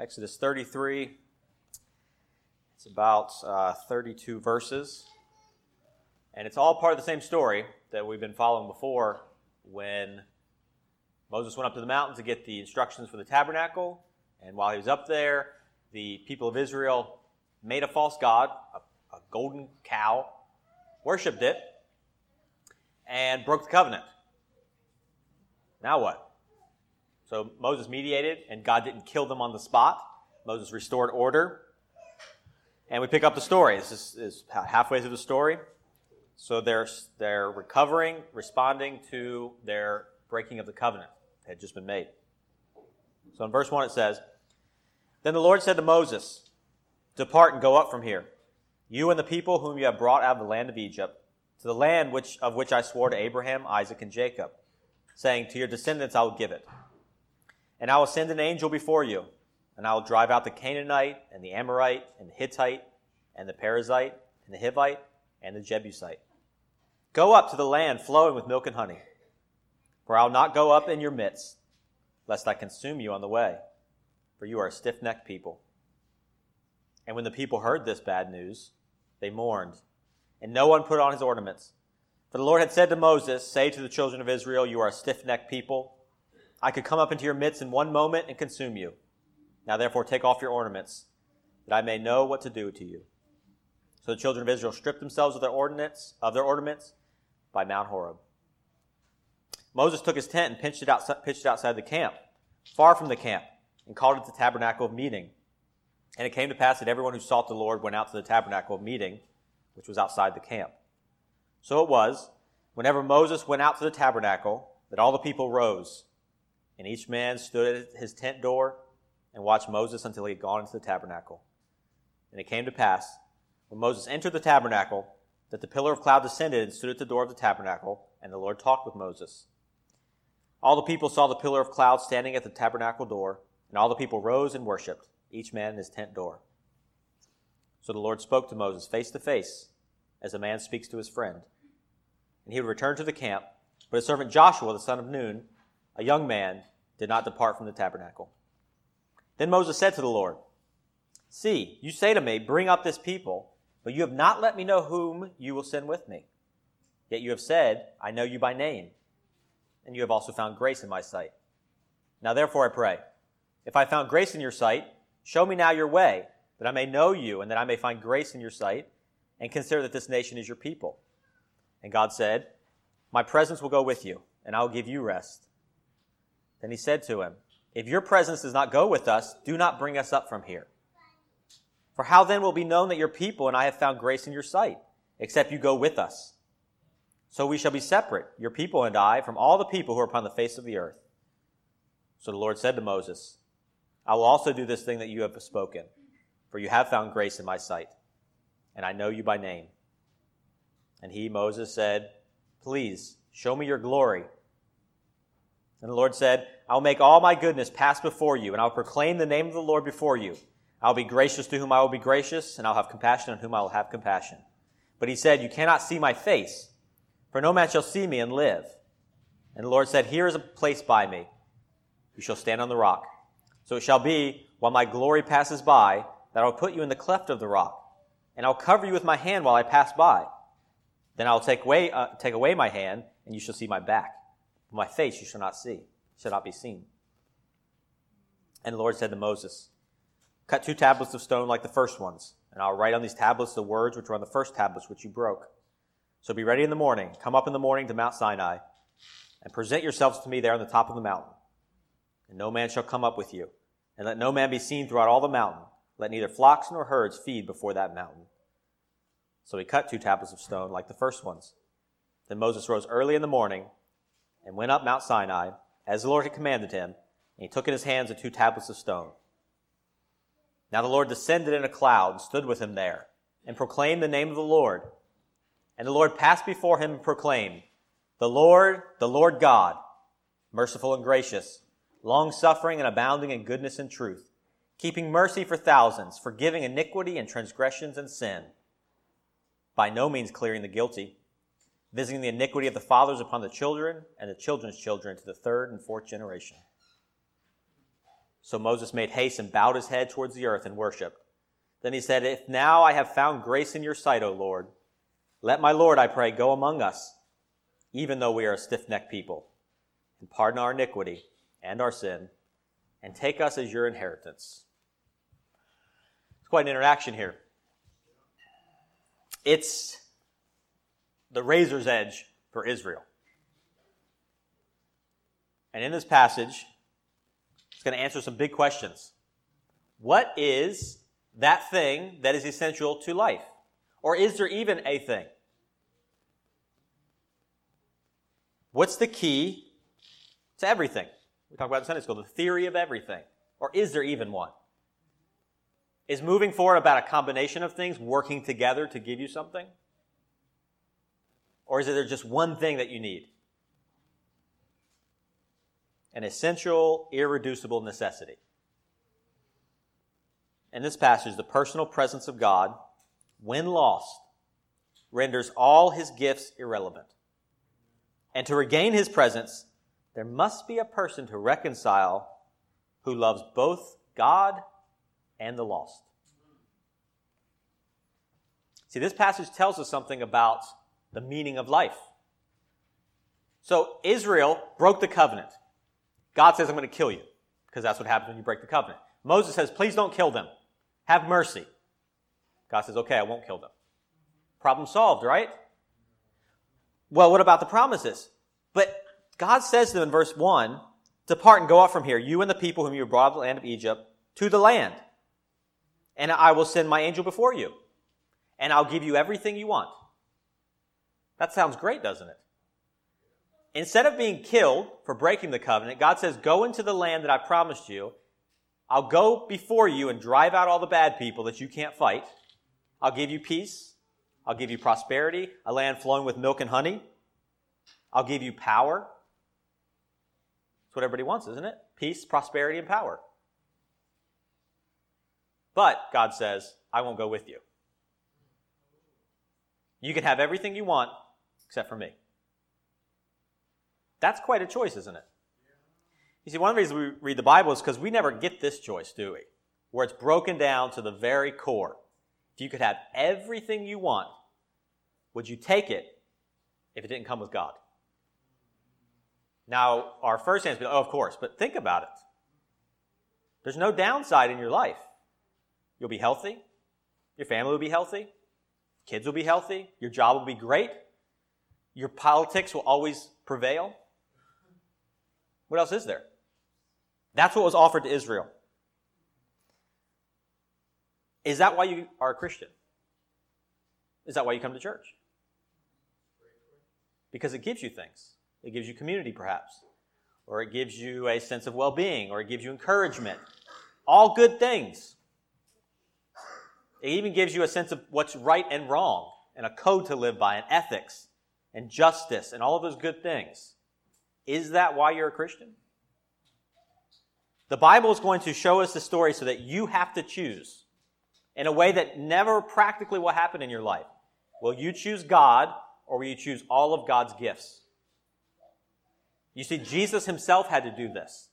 Exodus 33. It's about uh, 32 verses. And it's all part of the same story that we've been following before when Moses went up to the mountain to get the instructions for the tabernacle. And while he was up there, the people of Israel made a false god, a, a golden cow, worshiped it, and broke the covenant. Now what? So Moses mediated, and God didn't kill them on the spot. Moses restored order. And we pick up the story. This is, is halfway through the story. So they're, they're recovering, responding to their breaking of the covenant that had just been made. So in verse 1 it says, Then the Lord said to Moses, Depart and go up from here, you and the people whom you have brought out of the land of Egypt, to the land which, of which I swore to Abraham, Isaac, and Jacob, saying, To your descendants I will give it. And I will send an angel before you, and I will drive out the Canaanite, and the Amorite, and the Hittite, and the Perizzite, and the Hivite, and the Jebusite. Go up to the land flowing with milk and honey, for I will not go up in your midst, lest I consume you on the way, for you are a stiff necked people. And when the people heard this bad news, they mourned, and no one put on his ornaments. For the Lord had said to Moses, Say to the children of Israel, You are a stiff necked people. I could come up into your midst in one moment and consume you. Now therefore take off your ornaments, that I may know what to do to you. So the children of Israel stripped themselves of their ornaments, of their ornaments by Mount Horeb. Moses took his tent and pitched it, outside, pitched it outside the camp, far from the camp, and called it the tabernacle of meeting. And it came to pass that everyone who sought the Lord went out to the tabernacle of meeting, which was outside the camp. So it was, whenever Moses went out to the tabernacle, that all the people rose and each man stood at his tent door and watched Moses until he had gone into the tabernacle. And it came to pass, when Moses entered the tabernacle, that the pillar of cloud descended and stood at the door of the tabernacle, and the Lord talked with Moses. All the people saw the pillar of cloud standing at the tabernacle door, and all the people rose and worshipped, each man in his tent door. So the Lord spoke to Moses face to face, as a man speaks to his friend. And he would return to the camp, but his servant Joshua, the son of Nun, a young man, did not depart from the tabernacle. Then Moses said to the Lord, See, you say to me, Bring up this people, but you have not let me know whom you will send with me. Yet you have said, I know you by name, and you have also found grace in my sight. Now therefore I pray, if I found grace in your sight, show me now your way, that I may know you, and that I may find grace in your sight, and consider that this nation is your people. And God said, My presence will go with you, and I will give you rest. Then he said to him, If your presence does not go with us, do not bring us up from here. For how then will be known that your people and I have found grace in your sight, except you go with us? So we shall be separate, your people and I, from all the people who are upon the face of the earth. So the Lord said to Moses, I will also do this thing that you have spoken, for you have found grace in my sight, and I know you by name. And he, Moses, said, Please, show me your glory. And the Lord said, I will make all my goodness pass before you, and I will proclaim the name of the Lord before you. I will be gracious to whom I will be gracious, and I'll have compassion on whom I will have compassion. But he said, You cannot see my face, for no man shall see me and live. And the Lord said, Here is a place by me. You shall stand on the rock. So it shall be, while my glory passes by, that I will put you in the cleft of the rock, and I'll cover you with my hand while I pass by. Then I will take away, uh, take away my hand, and you shall see my back. My face you shall not see, shall not be seen. And the Lord said to Moses, Cut two tablets of stone like the first ones, and I'll write on these tablets the words which were on the first tablets which you broke. So be ready in the morning. Come up in the morning to Mount Sinai, and present yourselves to me there on the top of the mountain. And no man shall come up with you, and let no man be seen throughout all the mountain. Let neither flocks nor herds feed before that mountain. So he cut two tablets of stone like the first ones. Then Moses rose early in the morning and went up Mount Sinai, as the Lord had commanded him, and he took in his hands the two tablets of stone. Now the Lord descended in a cloud and stood with him there, and proclaimed the name of the Lord. And the Lord passed before him and proclaimed, The Lord, the Lord God, merciful and gracious, long suffering and abounding in goodness and truth, keeping mercy for thousands, forgiving iniquity and transgressions and sin, by no means clearing the guilty visiting the iniquity of the fathers upon the children and the children's children to the third and fourth generation. So Moses made haste and bowed his head towards the earth and worshiped. Then he said, If now I have found grace in your sight, O Lord, let my Lord, I pray, go among us, even though we are a stiff necked people, and pardon our iniquity and our sin, and take us as your inheritance. It's quite an interaction here. It's the razor's edge for Israel. And in this passage, it's going to answer some big questions. What is that thing that is essential to life? Or is there even a thing? What's the key to everything? We talk about in Sunday school, the theory of everything. Or is there even one? Is moving forward about a combination of things working together to give you something? Or is there just one thing that you need? An essential, irreducible necessity. In this passage, the personal presence of God, when lost, renders all his gifts irrelevant. And to regain his presence, there must be a person to reconcile who loves both God and the lost. See, this passage tells us something about the meaning of life. So Israel broke the covenant. God says, I'm going to kill you, because that's what happens when you break the covenant. Moses says, please don't kill them. Have mercy. God says, okay, I won't kill them. Problem solved, right? Well, what about the promises? But God says to them in verse 1, Depart and go out from here, you and the people whom you brought out of the land of Egypt, to the land. And I will send my angel before you. And I'll give you everything you want. That sounds great, doesn't it? Instead of being killed for breaking the covenant, God says, Go into the land that I promised you. I'll go before you and drive out all the bad people that you can't fight. I'll give you peace. I'll give you prosperity, a land flowing with milk and honey. I'll give you power. That's what everybody wants, isn't it? Peace, prosperity, and power. But, God says, I won't go with you. You can have everything you want except for me. That's quite a choice, isn't it? You see, one of the reasons we read the Bible is because we never get this choice, do we? Where it's broken down to the very core. If you could have everything you want, would you take it if it didn't come with God? Now, our first answer is, oh, of course, but think about it. There's no downside in your life. You'll be healthy. Your family will be healthy. Kids will be healthy. Your job will be great. Your politics will always prevail. What else is there? That's what was offered to Israel. Is that why you are a Christian? Is that why you come to church? Because it gives you things. It gives you community, perhaps. Or it gives you a sense of well being, or it gives you encouragement. All good things. It even gives you a sense of what's right and wrong, and a code to live by, and ethics, and justice, and all of those good things. Is that why you're a Christian? The Bible is going to show us the story so that you have to choose in a way that never practically will happen in your life. Will you choose God or will you choose all of God's gifts? You see, Jesus himself had to do this.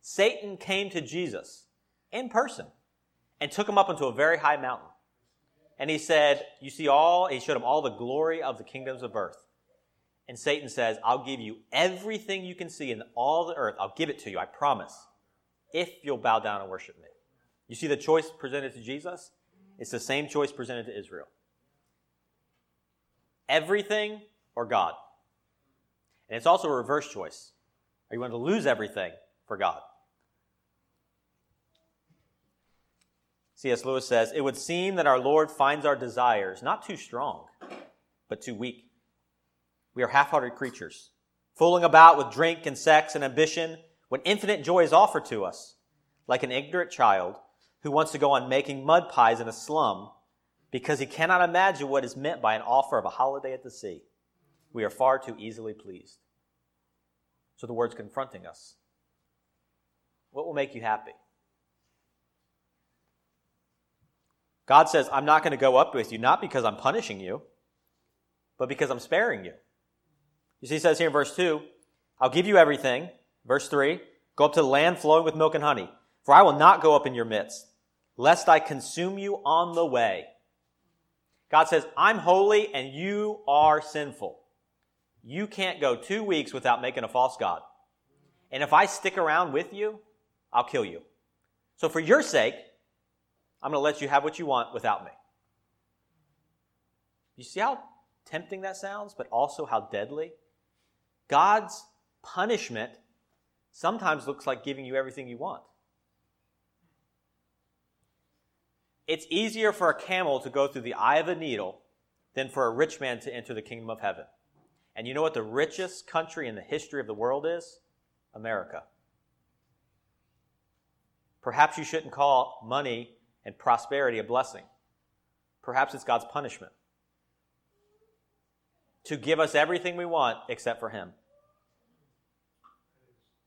Satan came to Jesus in person and took him up into a very high mountain. And he said, You see all, he showed him all the glory of the kingdoms of earth. And Satan says, I'll give you everything you can see in all the earth. I'll give it to you, I promise, if you'll bow down and worship me. You see the choice presented to Jesus? It's the same choice presented to Israel. Everything or God. And it's also a reverse choice. Are you going to lose everything for God? C.S. Lewis says, It would seem that our Lord finds our desires not too strong, but too weak. We are half hearted creatures, fooling about with drink and sex and ambition when infinite joy is offered to us, like an ignorant child who wants to go on making mud pies in a slum because he cannot imagine what is meant by an offer of a holiday at the sea. We are far too easily pleased. So the word's confronting us. What will make you happy? God says, I'm not going to go up with you, not because I'm punishing you, but because I'm sparing you. You see, he says here in verse 2, I'll give you everything. Verse 3, go up to the land flowing with milk and honey. For I will not go up in your midst, lest I consume you on the way. God says, I'm holy and you are sinful. You can't go two weeks without making a false God. And if I stick around with you, I'll kill you. So for your sake, I'm going to let you have what you want without me. You see how tempting that sounds, but also how deadly? God's punishment sometimes looks like giving you everything you want. It's easier for a camel to go through the eye of a needle than for a rich man to enter the kingdom of heaven. And you know what the richest country in the history of the world is? America. Perhaps you shouldn't call money and prosperity a blessing. Perhaps it's God's punishment to give us everything we want except for Him.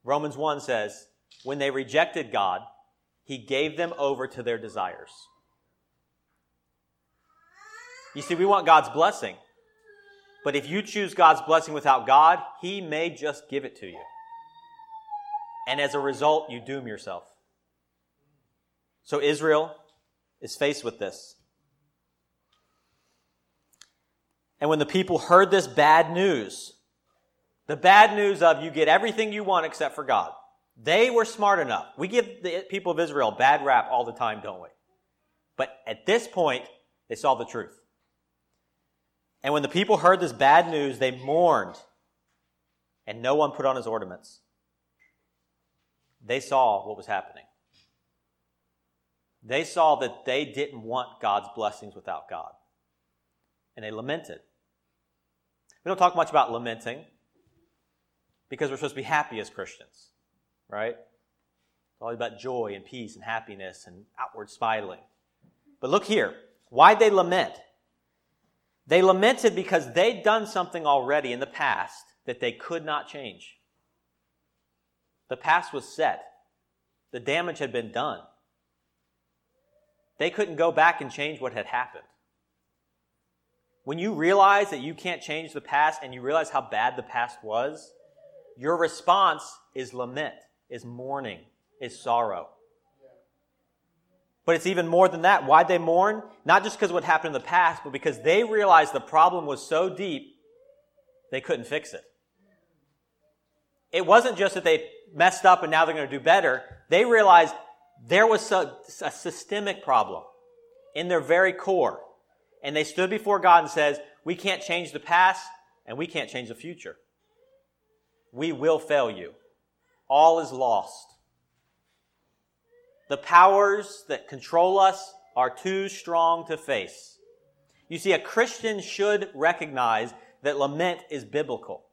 Romans 1 says, when they rejected God, He gave them over to their desires. You see, we want God's blessing. But if you choose God's blessing without God, He may just give it to you. And as a result, you doom yourself. So Israel is faced with this. And when the people heard this bad news, the bad news of you get everything you want except for God, they were smart enough. We give the people of Israel bad rap all the time, don't we? But at this point, they saw the truth. And when the people heard this bad news, they mourned, and no one put on his ornaments. They saw what was happening. They saw that they didn't want God's blessings without God. And they lamented. We don't talk much about lamenting because we're supposed to be happy as Christians, right? It's all about joy and peace and happiness and outward smiling. But look here. Why'd they lament? They lamented because they'd done something already in the past that they could not change. The past was set. The damage had been done. They couldn't go back and change what had happened. When you realize that you can't change the past and you realize how bad the past was, your response is lament, is mourning, is sorrow. But it's even more than that. Why'd they mourn? Not just because what happened in the past, but because they realized the problem was so deep, they couldn't fix it. It wasn't just that they messed up and now they're going to do better. They realized there was a, a systemic problem in their very core. And they stood before God and says, we can't change the past and we can't change the future. We will fail you. All is lost. The powers that control us are too strong to face. You see, a Christian should recognize that lament is biblical.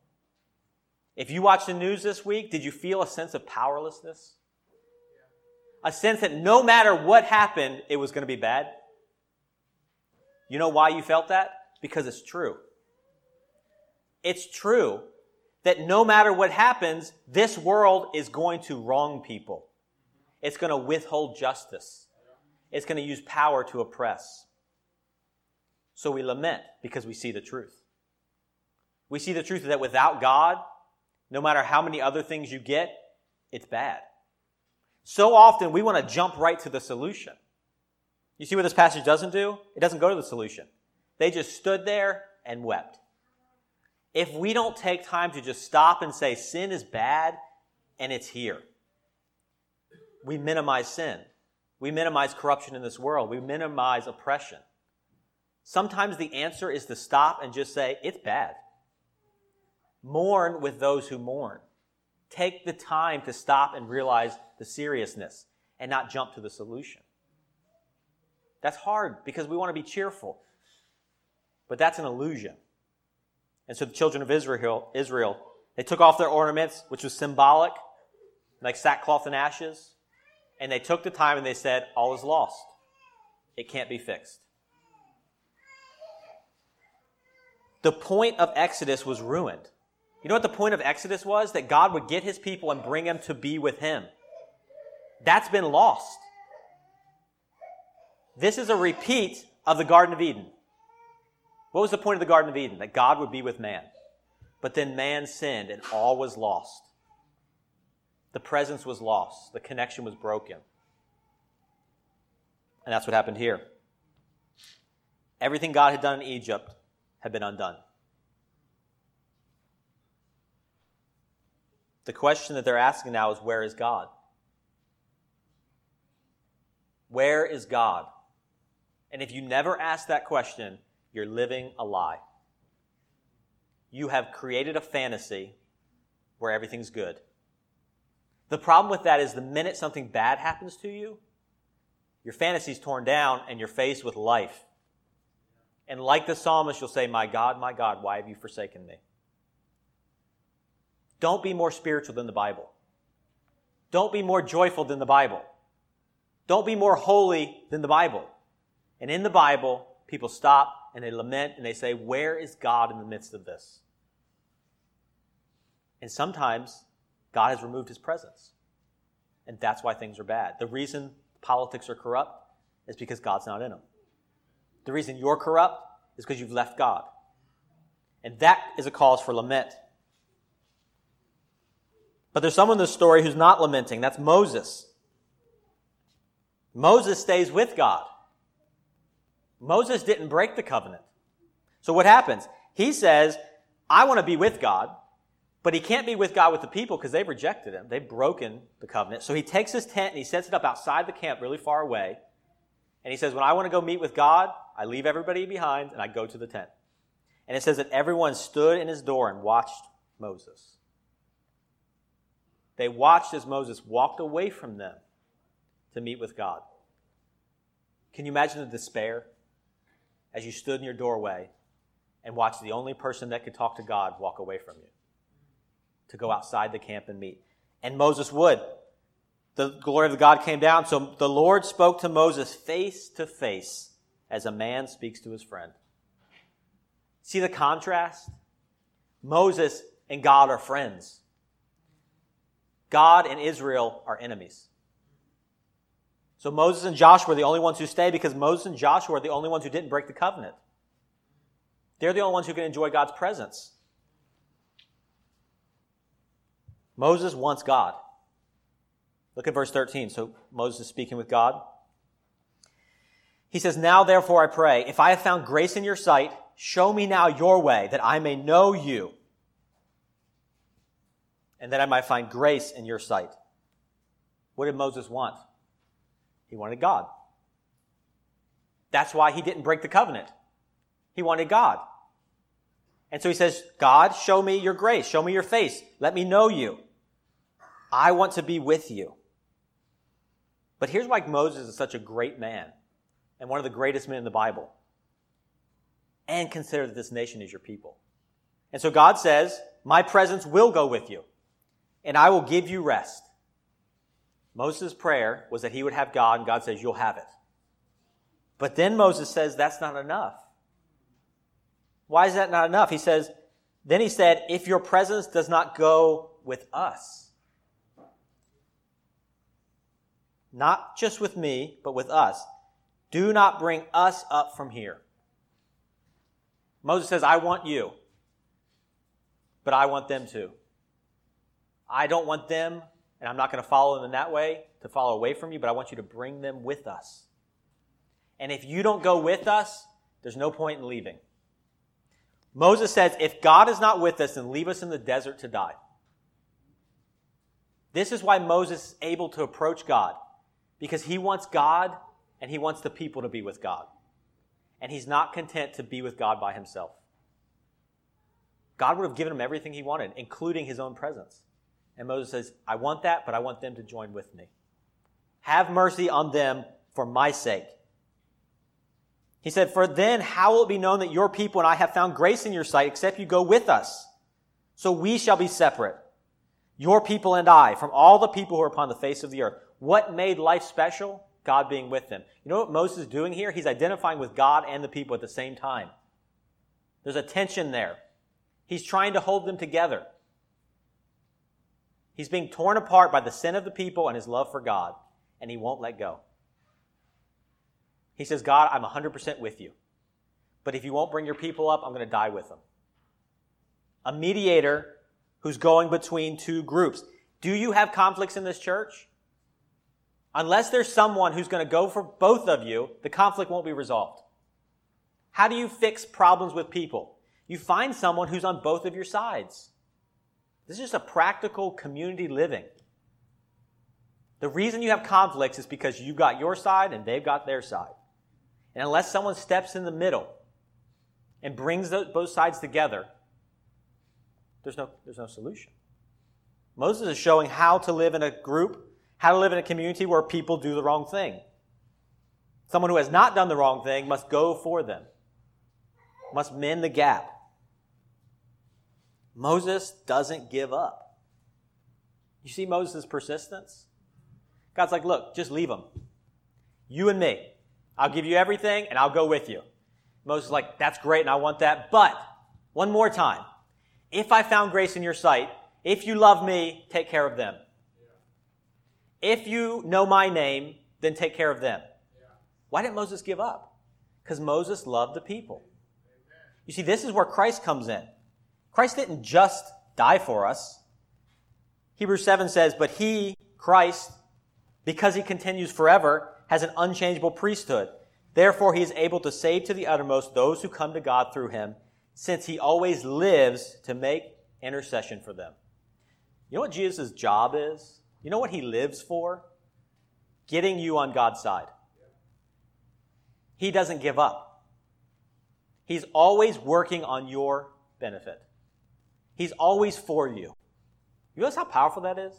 If you watch the news this week, did you feel a sense of powerlessness? A sense that no matter what happened, it was going to be bad? You know why you felt that? Because it's true. It's true that no matter what happens, this world is going to wrong people. It's going to withhold justice. It's going to use power to oppress. So we lament because we see the truth. We see the truth that without God, no matter how many other things you get, it's bad. So often we want to jump right to the solution. You see what this passage doesn't do? It doesn't go to the solution. They just stood there and wept. If we don't take time to just stop and say sin is bad and it's here, we minimize sin. We minimize corruption in this world. We minimize oppression. Sometimes the answer is to stop and just say, it's bad. Mourn with those who mourn. Take the time to stop and realize the seriousness and not jump to the solution. That's hard because we want to be cheerful. But that's an illusion. And so the children of Israel, Israel, they took off their ornaments, which was symbolic, like sackcloth and ashes. And they took the time and they said, All is lost. It can't be fixed. The point of Exodus was ruined. You know what the point of Exodus was? That God would get his people and bring them to be with him. That's been lost. This is a repeat of the Garden of Eden. What was the point of the Garden of Eden? That God would be with man. But then man sinned and all was lost. The presence was lost. The connection was broken. And that's what happened here. Everything God had done in Egypt had been undone. The question that they're asking now is where is God? Where is God? And if you never ask that question, you're living a lie. You have created a fantasy where everything's good. The problem with that is the minute something bad happens to you, your fantasy's torn down and you're faced with life. And like the psalmist, you'll say, My God, my God, why have you forsaken me? Don't be more spiritual than the Bible. Don't be more joyful than the Bible. Don't be more holy than the Bible. And in the Bible, people stop and they lament and they say, Where is God in the midst of this? And sometimes God has removed his presence. And that's why things are bad. The reason politics are corrupt is because God's not in them. The reason you're corrupt is because you've left God. And that is a cause for lament. But there's someone in this story who's not lamenting. That's Moses. Moses stays with God. Moses didn't break the covenant. So what happens? He says, I want to be with God, but he can't be with God with the people because they've rejected him. They've broken the covenant. So he takes his tent and he sets it up outside the camp really far away. And he says, When I want to go meet with God, I leave everybody behind and I go to the tent. And it says that everyone stood in his door and watched Moses. They watched as Moses walked away from them to meet with God. Can you imagine the despair as you stood in your doorway and watched the only person that could talk to God walk away from you to go outside the camp and meet? And Moses would. The glory of God came down, so the Lord spoke to Moses face to face as a man speaks to his friend. See the contrast? Moses and God are friends. God and Israel are enemies. So Moses and Joshua are the only ones who stay because Moses and Joshua are the only ones who didn't break the covenant. They're the only ones who can enjoy God's presence. Moses wants God. Look at verse 13. So Moses is speaking with God. He says, Now therefore I pray, if I have found grace in your sight, show me now your way, that I may know you, and that I might find grace in your sight. What did Moses want? He wanted God. That's why he didn't break the covenant. He wanted God. And so he says, God, show me your grace. Show me your face. Let me know you. I want to be with you. But here's why Moses is such a great man and one of the greatest men in the Bible. And consider that this nation is your people. And so God says, My presence will go with you, and I will give you rest. Moses' prayer was that he would have God, and God says, You'll have it. But then Moses says, That's not enough. Why is that not enough? He says, Then he said, If your presence does not go with us, not just with me, but with us, do not bring us up from here. Moses says, I want you, but I want them too. I don't want them and I'm not going to follow them in that way to follow away from you, but I want you to bring them with us. And if you don't go with us, there's no point in leaving. Moses says, if God is not with us, then leave us in the desert to die. This is why Moses is able to approach God, because he wants God and he wants the people to be with God. And he's not content to be with God by himself. God would have given him everything he wanted, including his own presence. And Moses says, I want that, but I want them to join with me. Have mercy on them for my sake. He said, For then how will it be known that your people and I have found grace in your sight, except you go with us? So we shall be separate, your people and I, from all the people who are upon the face of the earth. What made life special? God being with them. You know what Moses is doing here? He's identifying with God and the people at the same time. There's a tension there. He's trying to hold them together. He's being torn apart by the sin of the people and his love for God, and he won't let go. He says, God, I'm 100% with you. But if you won't bring your people up, I'm going to die with them. A mediator who's going between two groups. Do you have conflicts in this church? Unless there's someone who's going to go for both of you, the conflict won't be resolved. How do you fix problems with people? You find someone who's on both of your sides. This is just a practical community living. The reason you have conflicts is because you've got your side and they've got their side. And unless someone steps in the middle and brings those, both sides together, there's no, there's no solution. Moses is showing how to live in a group, how to live in a community where people do the wrong thing. Someone who has not done the wrong thing must go for them, must mend the gap. Moses doesn't give up. You see Moses' persistence? God's like, look, just leave them. You and me. I'll give you everything and I'll go with you. Moses is like, that's great and I want that. But one more time. If I found grace in your sight, if you love me, take care of them. If you know my name, then take care of them. Why didn't Moses give up? Because Moses loved the people. You see, this is where Christ comes in. Christ didn't just die for us. Hebrews 7 says, But he, Christ, because he continues forever, has an unchangeable priesthood. Therefore, he is able to save to the uttermost those who come to God through him, since he always lives to make intercession for them. You know what Jesus' job is? You know what he lives for? Getting you on God's side. He doesn't give up. He's always working on your benefit. He's always for you. You realize how powerful that is?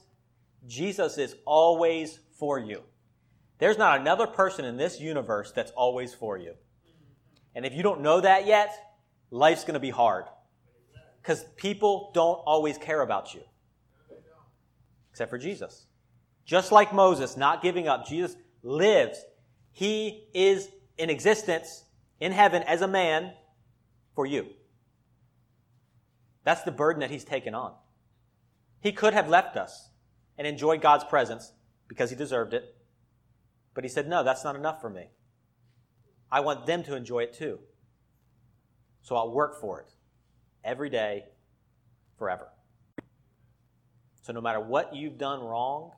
Jesus is always for you. There's not another person in this universe that's always for you. And if you don't know that yet, life's going to be hard. Because people don't always care about you. Except for Jesus. Just like Moses, not giving up, Jesus lives. He is in existence in heaven as a man for you. That's the burden that he's taken on. He could have left us and enjoyed God's presence because he deserved it. But he said, No, that's not enough for me. I want them to enjoy it too. So I'll work for it every day, forever. So no matter what you've done wrong,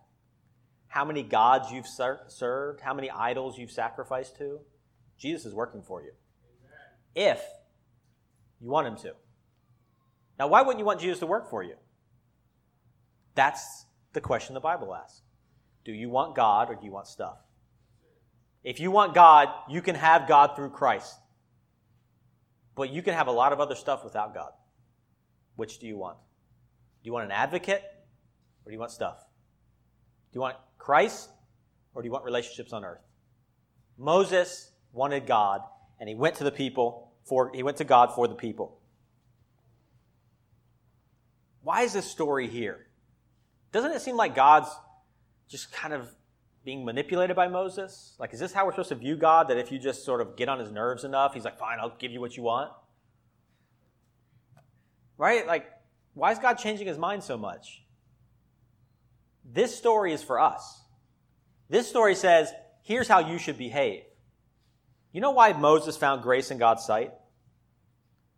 how many gods you've ser- served, how many idols you've sacrificed to, Jesus is working for you. Amen. If you want him to. Now, why wouldn't you want Jesus to work for you? That's the question the Bible asks. Do you want God or do you want stuff? If you want God, you can have God through Christ. But you can have a lot of other stuff without God. Which do you want? Do you want an advocate or do you want stuff? Do you want Christ or do you want relationships on earth? Moses wanted God and he went to the people for he went to God for the people. Why is this story here? Doesn't it seem like God's just kind of being manipulated by Moses? Like, is this how we're supposed to view God? That if you just sort of get on his nerves enough, he's like, fine, I'll give you what you want? Right? Like, why is God changing his mind so much? This story is for us. This story says, here's how you should behave. You know why Moses found grace in God's sight?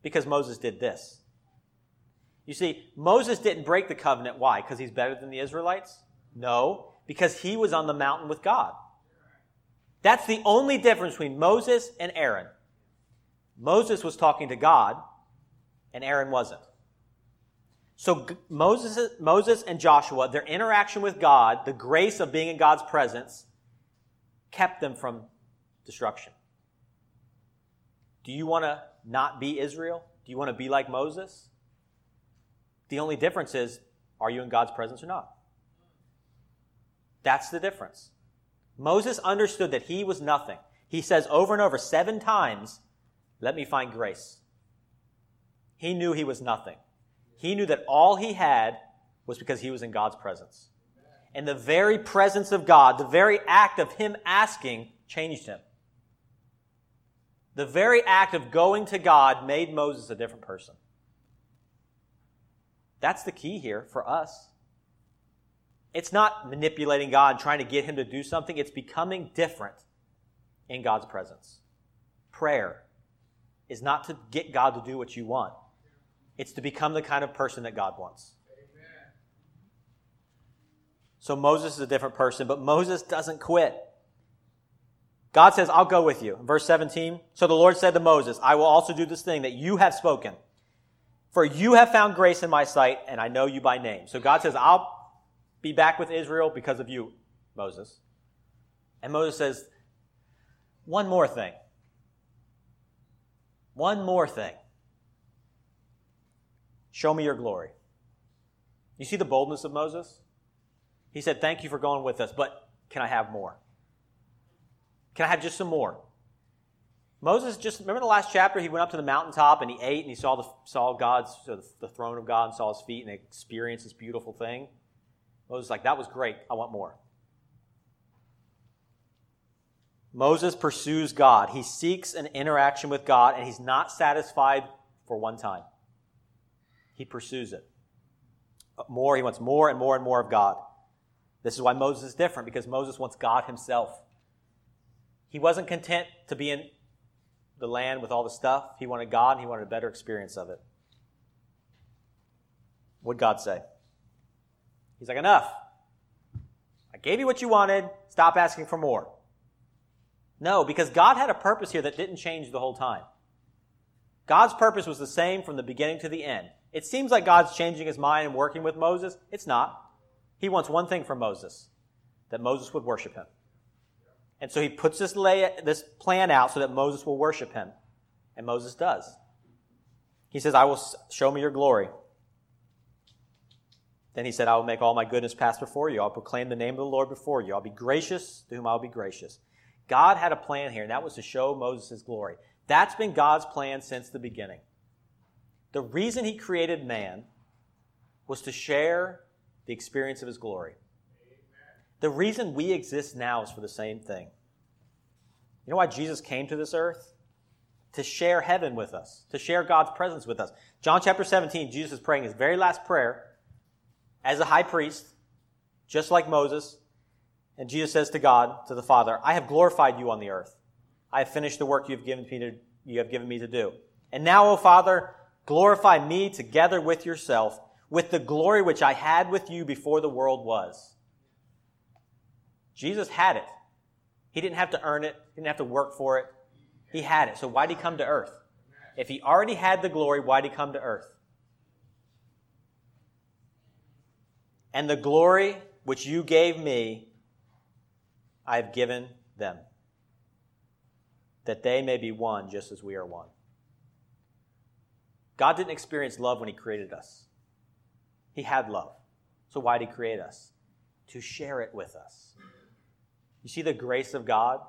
Because Moses did this. You see, Moses didn't break the covenant. Why? Because he's better than the Israelites? No, because he was on the mountain with God. That's the only difference between Moses and Aaron. Moses was talking to God, and Aaron wasn't. So Moses, Moses and Joshua, their interaction with God, the grace of being in God's presence, kept them from destruction. Do you want to not be Israel? Do you want to be like Moses? The only difference is, are you in God's presence or not? That's the difference. Moses understood that he was nothing. He says over and over, seven times, let me find grace. He knew he was nothing. He knew that all he had was because he was in God's presence. And the very presence of God, the very act of him asking, changed him. The very act of going to God made Moses a different person. That's the key here for us. It's not manipulating God, trying to get Him to do something. It's becoming different in God's presence. Prayer is not to get God to do what you want, it's to become the kind of person that God wants. So Moses is a different person, but Moses doesn't quit. God says, I'll go with you. Verse 17. So the Lord said to Moses, I will also do this thing that you have spoken. For you have found grace in my sight, and I know you by name. So God says, I'll be back with Israel because of you, Moses. And Moses says, one more thing. One more thing. Show me your glory. You see the boldness of Moses? He said, Thank you for going with us, but can I have more? Can I have just some more? Moses just remember the last chapter. He went up to the mountaintop and he ate and he saw the saw God's the throne of God and saw His feet and experienced this beautiful thing. Moses like that was great. I want more. Moses pursues God. He seeks an interaction with God and he's not satisfied for one time. He pursues it. Uh, more, he wants more and more and more of God. This is why Moses is different because Moses wants God himself. He wasn't content to be in the land with all the stuff. He wanted God and he wanted a better experience of it. What'd God say? He's like, enough. I gave you what you wanted. Stop asking for more. No, because God had a purpose here that didn't change the whole time. God's purpose was the same from the beginning to the end. It seems like God's changing his mind and working with Moses. It's not. He wants one thing from Moses that Moses would worship him. And so he puts this, lay, this plan out so that Moses will worship him. And Moses does. He says, I will show me your glory. Then he said, I will make all my goodness pass before you. I'll proclaim the name of the Lord before you. I'll be gracious to whom I'll be gracious. God had a plan here, and that was to show Moses his glory. That's been God's plan since the beginning. The reason he created man was to share the experience of his glory. The reason we exist now is for the same thing. You know why Jesus came to this earth? To share heaven with us, to share God's presence with us. John chapter 17, Jesus is praying his very last prayer as a high priest, just like Moses. And Jesus says to God, to the Father, I have glorified you on the earth. I have finished the work you have given me to, you have given me to do. And now, O Father, glorify me together with yourself, with the glory which I had with you before the world was. Jesus had it. He didn't have to earn it, he didn't have to work for it. He had it. So why did he come to earth? If he already had the glory, why did he come to earth? And the glory which you gave me, I have given them, that they may be one just as we are one. God didn't experience love when he created us. He had love. So why did he create us? To share it with us. You see the grace of God?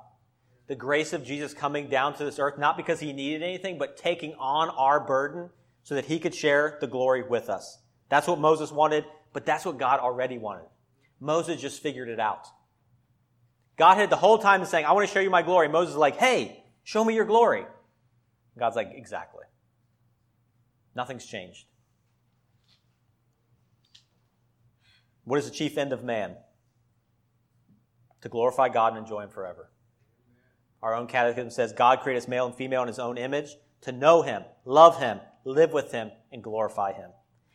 The grace of Jesus coming down to this earth, not because he needed anything, but taking on our burden so that he could share the glory with us. That's what Moses wanted, but that's what God already wanted. Moses just figured it out. God had the whole time saying, I want to show you my glory. Moses is like, hey, show me your glory. God's like, exactly. Nothing's changed. What is the chief end of man? To glorify God and enjoy Him forever. Our own catechism says God created us male and female in His own image to know Him, love Him, live with Him, and glorify Him.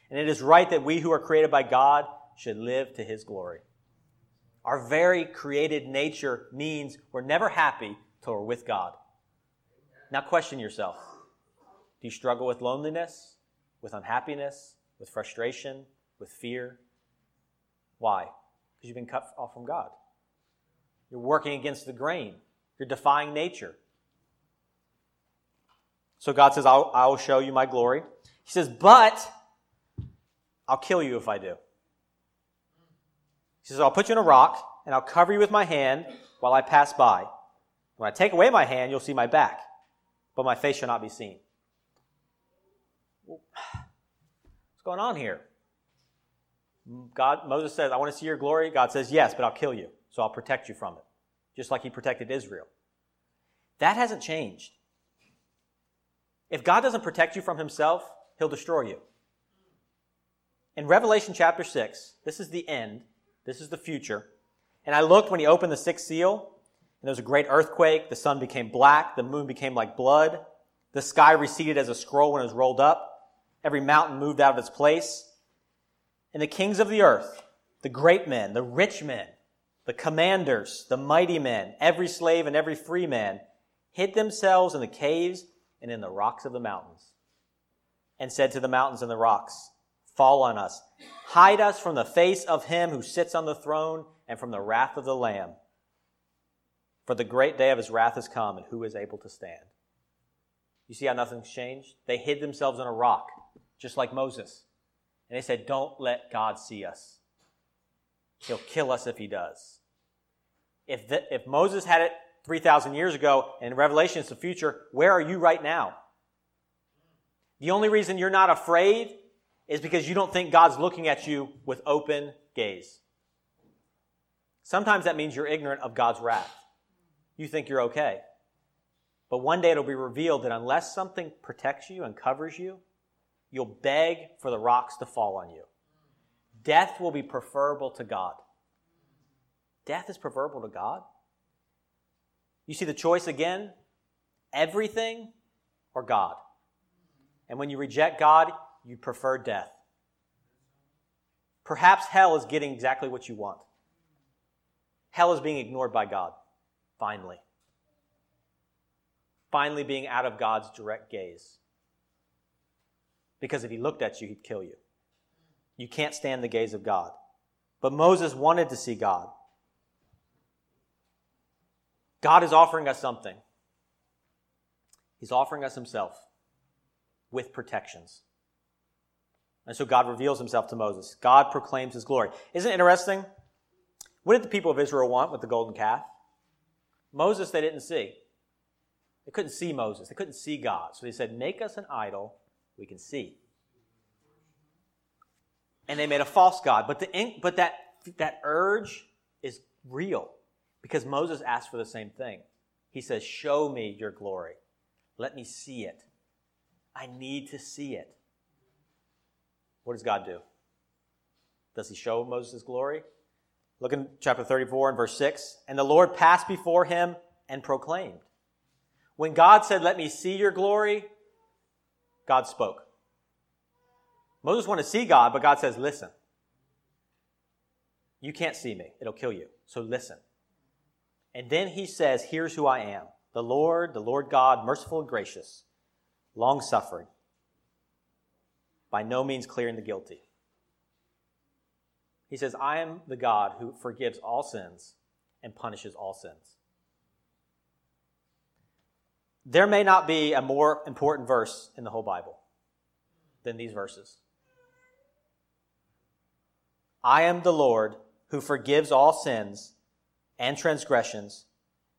And it is right that we who are created by God should live to His glory. Our very created nature means we're never happy till we're with God. Now question yourself. Do you struggle with loneliness, with unhappiness, with frustration, with fear? Why? Because you've been cut off from God. You're working against the grain. You're defying nature. So God says, I'll, I will show you my glory. He says, but I'll kill you if I do. He says, I'll put you in a rock and I'll cover you with my hand while I pass by. When I take away my hand, you'll see my back, but my face shall not be seen. What's going on here? God, Moses says, I want to see your glory. God says, yes, but I'll kill you so I'll protect you from it, just like he protected Israel. That hasn't changed. If God doesn't protect you from himself, he'll destroy you. In Revelation chapter 6, this is the end, this is the future. And I looked when he opened the sixth seal, and there was a great earthquake. The sun became black, the moon became like blood. The sky receded as a scroll when it was rolled up. Every mountain moved out of its place. And the kings of the earth, the great men, the rich men, the commanders, the mighty men, every slave and every free man hid themselves in the caves and in the rocks of the mountains, and said to the mountains and the rocks, Fall on us, hide us from the face of him who sits on the throne and from the wrath of the Lamb. For the great day of his wrath is come, and who is able to stand? You see how nothing's changed? They hid themselves in a rock, just like Moses. And they said, Don't let God see us. He'll kill us if he does. If, the, if Moses had it 3,000 years ago and Revelation is the future, where are you right now? The only reason you're not afraid is because you don't think God's looking at you with open gaze. Sometimes that means you're ignorant of God's wrath. You think you're okay. But one day it'll be revealed that unless something protects you and covers you, you'll beg for the rocks to fall on you. Death will be preferable to God. Death is preferable to God. You see the choice again everything or God. And when you reject God, you prefer death. Perhaps hell is getting exactly what you want. Hell is being ignored by God, finally finally being out of God's direct gaze. Because if he looked at you, he'd kill you. You can't stand the gaze of God. But Moses wanted to see God. God is offering us something. He's offering us himself with protections. And so God reveals himself to Moses. God proclaims his glory. Isn't it interesting? What did the people of Israel want with the golden calf? Moses, they didn't see. They couldn't see Moses. They couldn't see God. So they said, Make us an idol we can see. And they made a false God. But, the, but that, that urge is real because Moses asked for the same thing. He says, Show me your glory. Let me see it. I need to see it. What does God do? Does he show Moses' glory? Look in chapter 34 and verse 6. And the Lord passed before him and proclaimed. When God said, Let me see your glory, God spoke. Moses wanted to see God, but God says, Listen. You can't see me. It'll kill you. So listen. And then he says, Here's who I am the Lord, the Lord God, merciful and gracious, long suffering, by no means clearing the guilty. He says, I am the God who forgives all sins and punishes all sins. There may not be a more important verse in the whole Bible than these verses. I am the Lord who forgives all sins and transgressions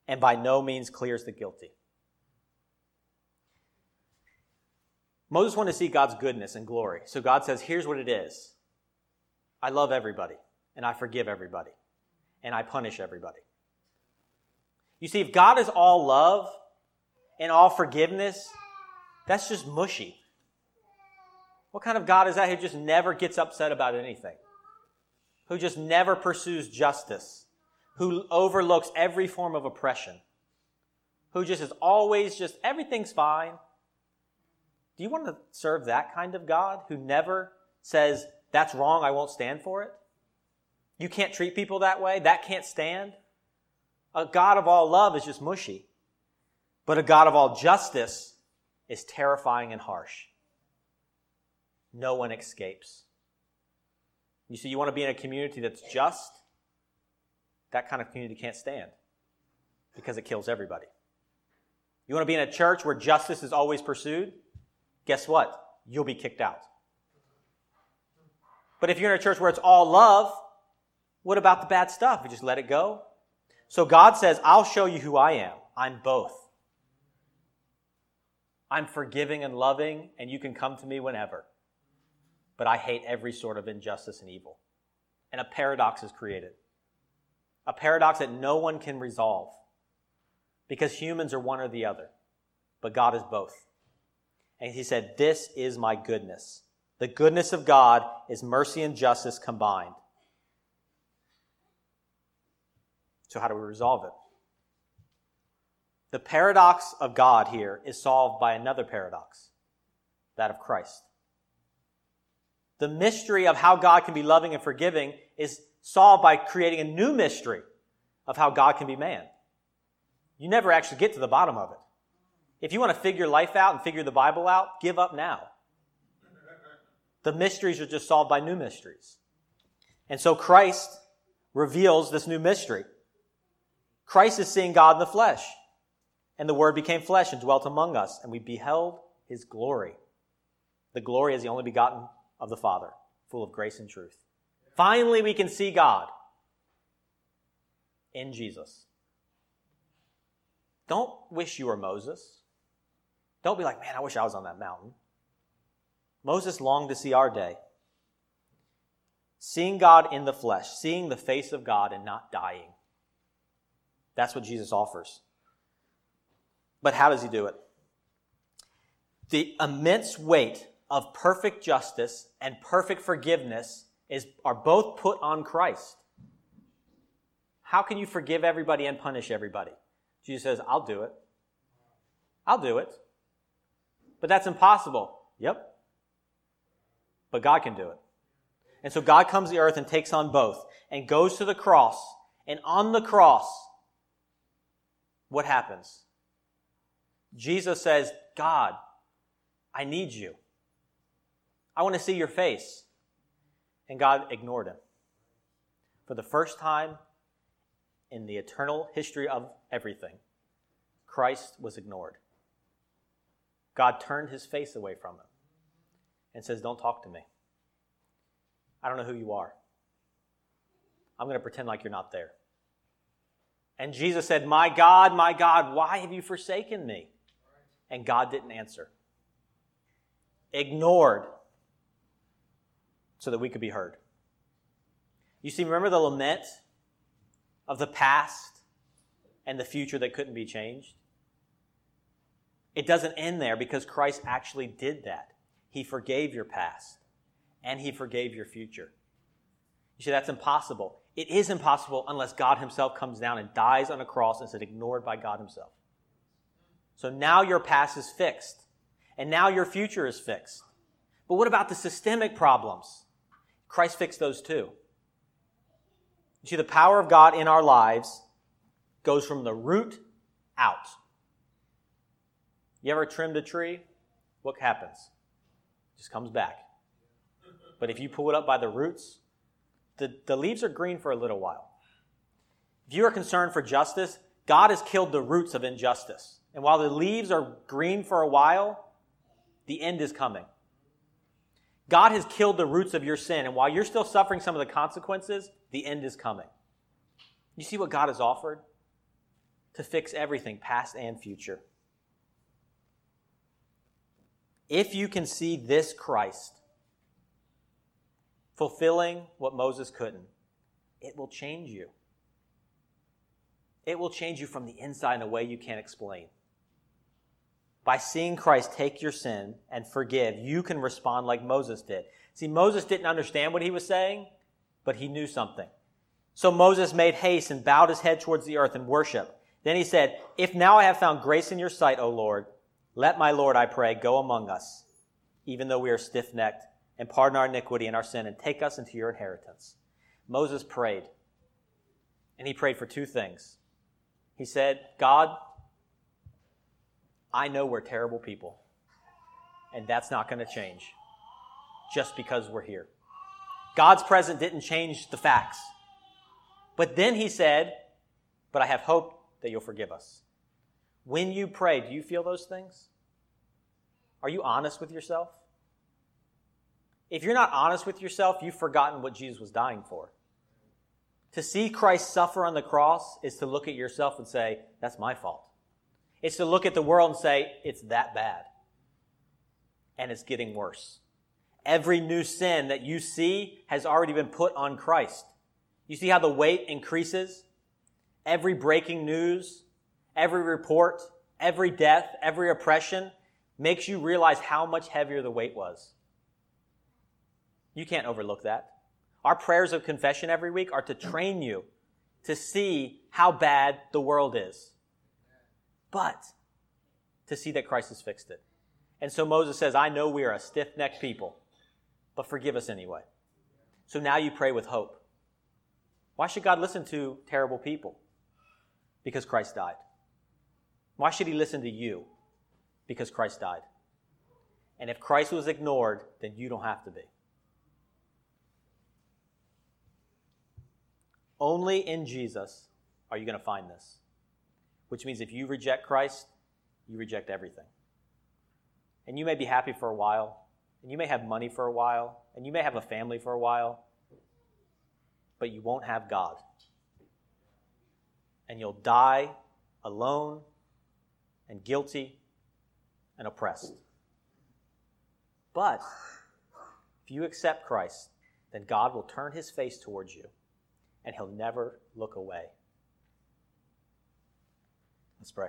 and by no means clears the guilty. Moses wanted to see God's goodness and glory. So God says, here's what it is I love everybody, and I forgive everybody, and I punish everybody. You see, if God is all love, and all forgiveness, that's just mushy. What kind of God is that who just never gets upset about anything? Who just never pursues justice? Who overlooks every form of oppression? Who just is always just, everything's fine? Do you want to serve that kind of God who never says, that's wrong, I won't stand for it? You can't treat people that way? That can't stand? A God of all love is just mushy. But a God of all justice is terrifying and harsh. No one escapes. You see, you want to be in a community that's just, that kind of community can't stand because it kills everybody. You want to be in a church where justice is always pursued? Guess what? You'll be kicked out. But if you're in a church where it's all love, what about the bad stuff? You just let it go? So God says, I'll show you who I am. I'm both. I'm forgiving and loving, and you can come to me whenever. But I hate every sort of injustice and evil. And a paradox is created. A paradox that no one can resolve. Because humans are one or the other. But God is both. And he said, This is my goodness. The goodness of God is mercy and justice combined. So, how do we resolve it? The paradox of God here is solved by another paradox, that of Christ. The mystery of how God can be loving and forgiving is solved by creating a new mystery of how God can be man. You never actually get to the bottom of it. If you want to figure life out and figure the Bible out, give up now. The mysteries are just solved by new mysteries. And so Christ reveals this new mystery. Christ is seeing God in the flesh. And the Word became flesh and dwelt among us, and we beheld his glory. The glory is the only begotten of the Father, full of grace and truth. Finally, we can see God in Jesus. Don't wish you were Moses. Don't be like, man, I wish I was on that mountain. Moses longed to see our day. Seeing God in the flesh, seeing the face of God and not dying. That's what Jesus offers. But how does he do it? The immense weight of perfect justice and perfect forgiveness is, are both put on Christ. How can you forgive everybody and punish everybody? Jesus says, I'll do it. I'll do it. But that's impossible. Yep. But God can do it. And so God comes to earth and takes on both and goes to the cross. And on the cross, what happens? Jesus says, God, I need you. I want to see your face. And God ignored him. For the first time in the eternal history of everything, Christ was ignored. God turned his face away from him and says, Don't talk to me. I don't know who you are. I'm going to pretend like you're not there. And Jesus said, My God, my God, why have you forsaken me? And God didn't answer. Ignored so that we could be heard. You see, remember the lament of the past and the future that couldn't be changed? It doesn't end there because Christ actually did that. He forgave your past and He forgave your future. You see, that's impossible. It is impossible unless God Himself comes down and dies on a cross and is ignored by God Himself. So now your past is fixed, and now your future is fixed. But what about the systemic problems? Christ fixed those too. You see, the power of God in our lives goes from the root out. You ever trimmed a tree? What happens? It just comes back. But if you pull it up by the roots, the, the leaves are green for a little while. If you are concerned for justice, God has killed the roots of injustice. And while the leaves are green for a while, the end is coming. God has killed the roots of your sin, and while you're still suffering some of the consequences, the end is coming. You see what God has offered? To fix everything, past and future. If you can see this Christ fulfilling what Moses couldn't, it will change you. It will change you from the inside in a way you can't explain. By seeing Christ take your sin and forgive, you can respond like Moses did. See, Moses didn't understand what he was saying, but he knew something. So Moses made haste and bowed his head towards the earth and worshiped. Then he said, If now I have found grace in your sight, O Lord, let my Lord, I pray, go among us, even though we are stiff necked, and pardon our iniquity and our sin, and take us into your inheritance. Moses prayed, and he prayed for two things. He said, God, I know we're terrible people, and that's not going to change just because we're here. God's presence didn't change the facts. But then he said, But I have hope that you'll forgive us. When you pray, do you feel those things? Are you honest with yourself? If you're not honest with yourself, you've forgotten what Jesus was dying for. To see Christ suffer on the cross is to look at yourself and say, That's my fault. It's to look at the world and say, it's that bad. And it's getting worse. Every new sin that you see has already been put on Christ. You see how the weight increases? Every breaking news, every report, every death, every oppression makes you realize how much heavier the weight was. You can't overlook that. Our prayers of confession every week are to train you to see how bad the world is but to see that Christ has fixed it. And so Moses says, I know we are a stiff necked people, but forgive us anyway. So now you pray with hope. Why should God listen to terrible people? Because Christ died. Why should he listen to you? Because Christ died. And if Christ was ignored, then you don't have to be. Only in Jesus are you going to find this. Which means if you reject Christ, you reject everything. And you may be happy for a while, and you may have money for a while, and you may have a family for a while, but you won't have God. And you'll die alone and guilty and oppressed. But if you accept Christ, then God will turn his face towards you and he'll never look away. Let's pray.